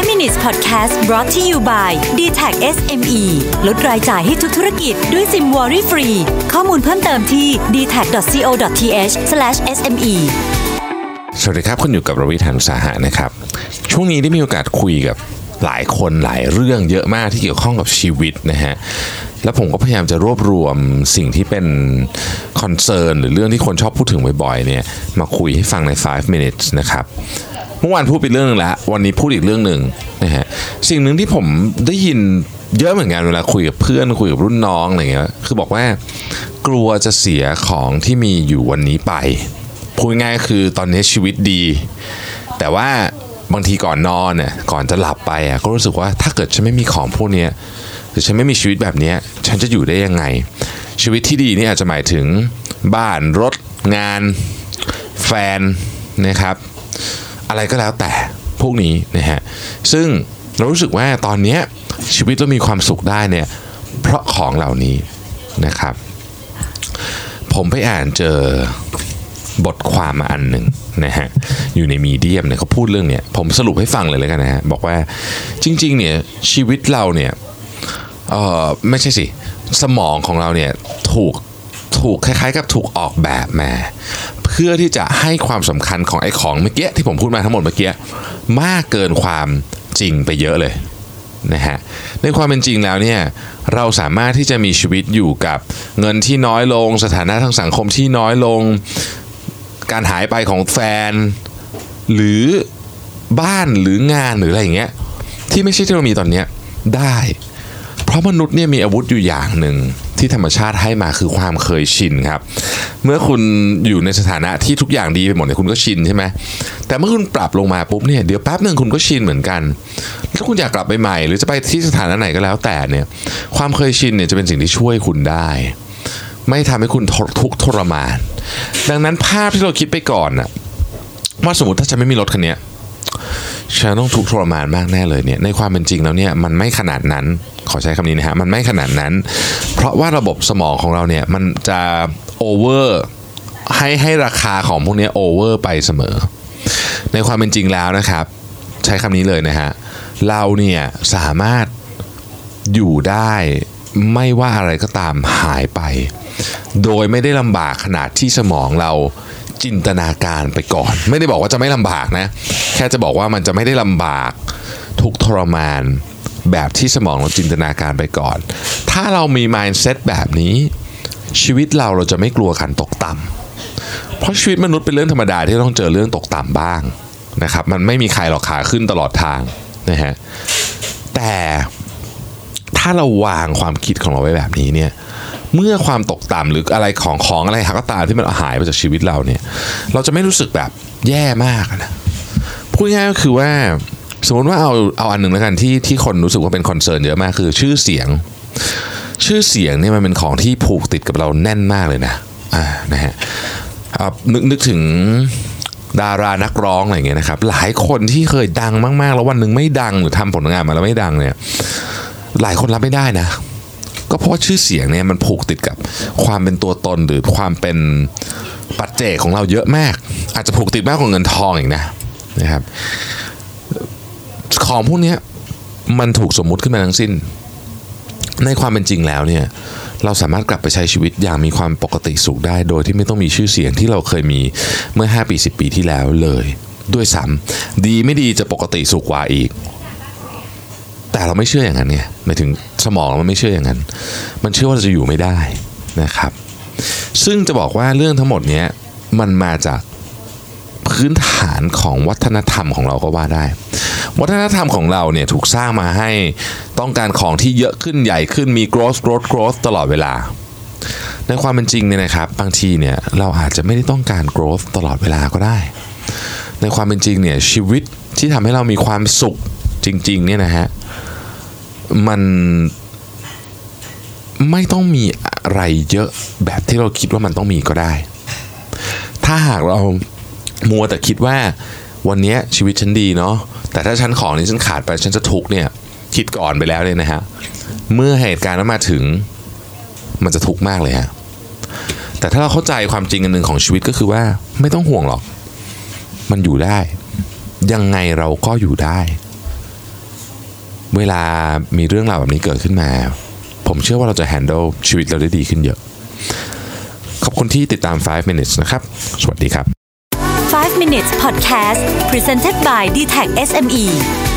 5 minutes podcast brought to you by d t a c SME ลดรายจ่ายให้ทุกธุรกิจด้วยซิม Worry Free ข้อมูลเพิ่มเติมที่ d t a c c o t h s m e สวัสดีครับ คุณอยู่กับรวิศ หาญอุตสาหะนะครับ ช่วงนี้ได้มีโอกาสคุยกับหลายคนหลายเรื่องเยอะมากที่เกี่ยวข้องกับชีวิตนะฮะ แล้วผมก็พยายามจะรวบรวมสิ่งที่เป็น concern หรือเรื่องที่คนชอบพูดถึงบ่อยๆเนี่ยมาคุยให้ฟังใน 5 minutes นะครับเมื่อวานพูดไปเรื่องหนึงแล้ววันนี้พูดอีกเรื่องหนึ่งนะฮะสิ่งหนึ่งที่ผมได้ยินเยอะเหมือนกันเวลาคุยกับเพื่อนคุยกับรุ่นน้องอะไรเงี้ยคือบอกว่ากลัวจะเสียของที่มีอยู่วันนี้ไปพูดง่ายๆคือตอนนี้ชีวิตดี แต่ว่าบางทีก่อนนอนเนี่ยก่อนจะหลับไปอะก็รู้สึกว่าถ้าเกิดฉันไม่มีของพวกนี้หรือฉันไม่มีชีวิตแบบนี้ฉันจะอยู่ได้ยังไง ชีวิตที่ดีนี่อาจจะหมายถึงบ้านรถงานแฟนนะครับ อะไรก็แล้วแต่พวกนี้นะฮะซึ่งเรารู้สึกว่าตอนนี้ชีวิตเรามีความสุขได้เนี่ยเพราะของเหล่านี้นะครับ ผมไปอ่านเจอบทความมาอันหนึ่งนะฮะอยู่ในมีเดียมเนี่ยเขาพูดเรื่องเนี้ยผมสรุปให้ฟังเลยแล้วกันนะฮะบอกว่าจริงๆเนี่ยชีวิตเราเนี่ย เออไม่ใช่สิ สมองของเราเนี่ยถูกถูกคล้ายๆ กับถูกออกแบบมาเพื่อที่จะให้ความสำคัญของไอ้ของเมื่อกี้ที่ผมพูดมาทั้งหมดเมื่อกี้มากเกินความจริงไปเยอะเลยนะฮะในความเป็นจริงแล้วเนี่ยเราสามารถที่จะมีชีวิตอยู่กับเงินที่น้อยลง สถานะทางสังคมที่น้อยลง การหายไปของแฟน หรือบ้านหรืองานหรืออะไรอย่างเงี้ยที่ไม่ใช่ที่เรามีตอนเนี้ยได้ เพราะมนุษย์เนี่ยมีอาวุธอยู่อย่างหนึ่งที่ธรรมชาติให้มาคือความเคยชินครับ เมื่อคุณอยู่ในสถานะที่ทุกอย่างดีไปหมดเนี่ยคุณก็ชินใช่ไหมแต่เมื่อคุณปรับลงมาปุ๊บเนี่ยเดี๋ยวแป๊บหนึ่งคุณก็ชินเหมือนกันถ้าคุณอยากกลับไปใหม่ หรือจะไปที่สถานะไหนก็แล้วแต่เนี่ยความเคยชินเนี่ยจะเป็นสิ่งที่ช่วยคุณได้ ไม่ทำให้คุณทุกทรมาน ดังนั้นภาพที่เราคิดไปก่อนน่ะว่าสมมติถ้าฉันไม่มีรถคันนี้ฉันต้องทุกทรมานมากแน่เลยเนี่ยในความเป็นจริงแล้วเนี่ยมันไม่ขนาดนั้น ขอใช้คำนี้นะฮะมันไม่ขนาดนั้น เพราะว่าระบบสมองของเราเนี่ยมันจะโอเวอร์ให้ให้ราคาของพวกนี้โอเวอร์ไปเสมอ ในความเป็นจริงแล้วนะครับ ใช้คำนี้เลยนะฮะเราเนี่ยสามารถอยู่ได้ไม่ว่าอะไรก็ตามหายไป โดยไม่ได้ลำบากขนาดที่สมองเราจินตนาการไปก่อน ไม่ได้บอกว่าจะไม่ลำบากนะ แค่จะบอกว่ามันจะไม่ได้ลำบากทุกทรมาน แบบที่สมองเราจินตนาการไปก่อน ถ้าเรามี mindset แบบนี้ ชีวิตเราเราจะไม่กลัวการตกต่ำเพราะชีวิตมนุษย์เป็นเรื่องธรรมดาที่ต้องเจอเรื่องตกต่ำบ้างนะครับ มันไม่มีใครหรอกขาขึ้นตลอดทางนะฮะแต่ถ้าเราวางความคิดของเราไว้แบบนี้เนี่ยเมื่อความตกต่ำหรืออะไรของของอะไรหาก็ตามที่มันหายไปจากชีวิตเราเนี่ย เราจะไม่รู้สึกแบบแย่มากนะพูดง่ายก็คือว่า สมมติว่าเอาเอาอันหนึ่งแล้วกันที่ที่คนรู้สึกว่าเป็นคอนเซิร์นเยอะมากคือชื่อเสียง ชื่อเสียงเนี่ยมันเป็นของที่ผูกติดกับเราแน่นมากเลยนะอ่านะฮะนึกนึกถึงดารานักร้องอะไรเงี้ยนะครับ หลายคนที่เคยดังมากๆ แล้ววันหนึ่งไม่ดังหรือทำผลงานมาแล้วไม่ดังเนี่ยหลายคนรับไม่ได้นะ ก็เพราะว่าชื่อเสียงเนี่ยมันผูกติดกับความเป็นตัวตนหรือความเป็นปัจเจกของเราเยอะมาก อาจจะผูกติดมากกว่าเงินทองอีกนะนะครับ ของพวกนี้มันถูกสมมุติขึ้นมาทั้งสิ้น ในความเป็นจริงแล้วเนี่ยเราสามารถกลับไปใช้ชีวิตอย่างมีความปกติสุขได้ โดยที่ไม่ต้องมีชื่อเสียงที่เราเคยมีเมื่อ 5 ปี 10 ปีที่แล้วเลยด้วยซ้ำดีไม่ดีจะปกติสุขกว่าอีก แต่เราไม่เชื่ออย่างนั้นเนี่ยหมายถึงสมองเราไม่เชื่ออย่างนั้น มันเชื่อว่าจะอยู่ไม่ได้นะครับ ซึ่งจะบอกว่าเรื่องทั้งหมดเนี้ยมันมาจากพื้นฐานของวัฒนธรรมของเราก็ว่าได้ วัฒนธรรมของเราเนี่ยถูกสร้างมาให้ต้องการของที่เยอะขึ้นใหญ่ขึ้นมี growth growth growth ตลอดเวลา ในความเป็นจริงเนี่ยนะครับ บางทีเนี่ยเราอาจจะไม่ได้ต้องการ growth ตลอดเวลาก็ได้ ในความเป็นจริงเนี่ยชีวิตที่ทำให้เรามีความสุขจริงๆเนี่ยนะฮะมันไม่ต้องมีอะไรเยอะแบบที่เราคิดว่ามันต้องมีก็ได้ ถ้าหากเรามัวแต่คิดว่าวันนี้ชีวิตฉันดีเนาะ แต่ถ้าฉันของนี้ฉันขาดไปฉันจะทุกเนี่ยคิดก่อนไปแล้วเนี่ยนะฮะเมื่อเหตุการณ์นั้นมาถึงมันจะทุกมากเลยฮะแต่ถ้าเราเข้าใจความจริงอันหนึ่งของชีวิตก็คือว่าไม่ต้องห่วงหรอก มันอยู่ได้ ยังไงเราก็อยู่ได้ เวลามีเรื่องราวแบบนี้เกิดขึ้นมา ผมเชื่อว่าเราจะ handle ชีวิตเราได้ดีขึ้นเยอะ ขอบคุณที่ติดตาม 5 minutes นะครับ สวัสดีครับ 5 minutes podcast presented by d t a c SME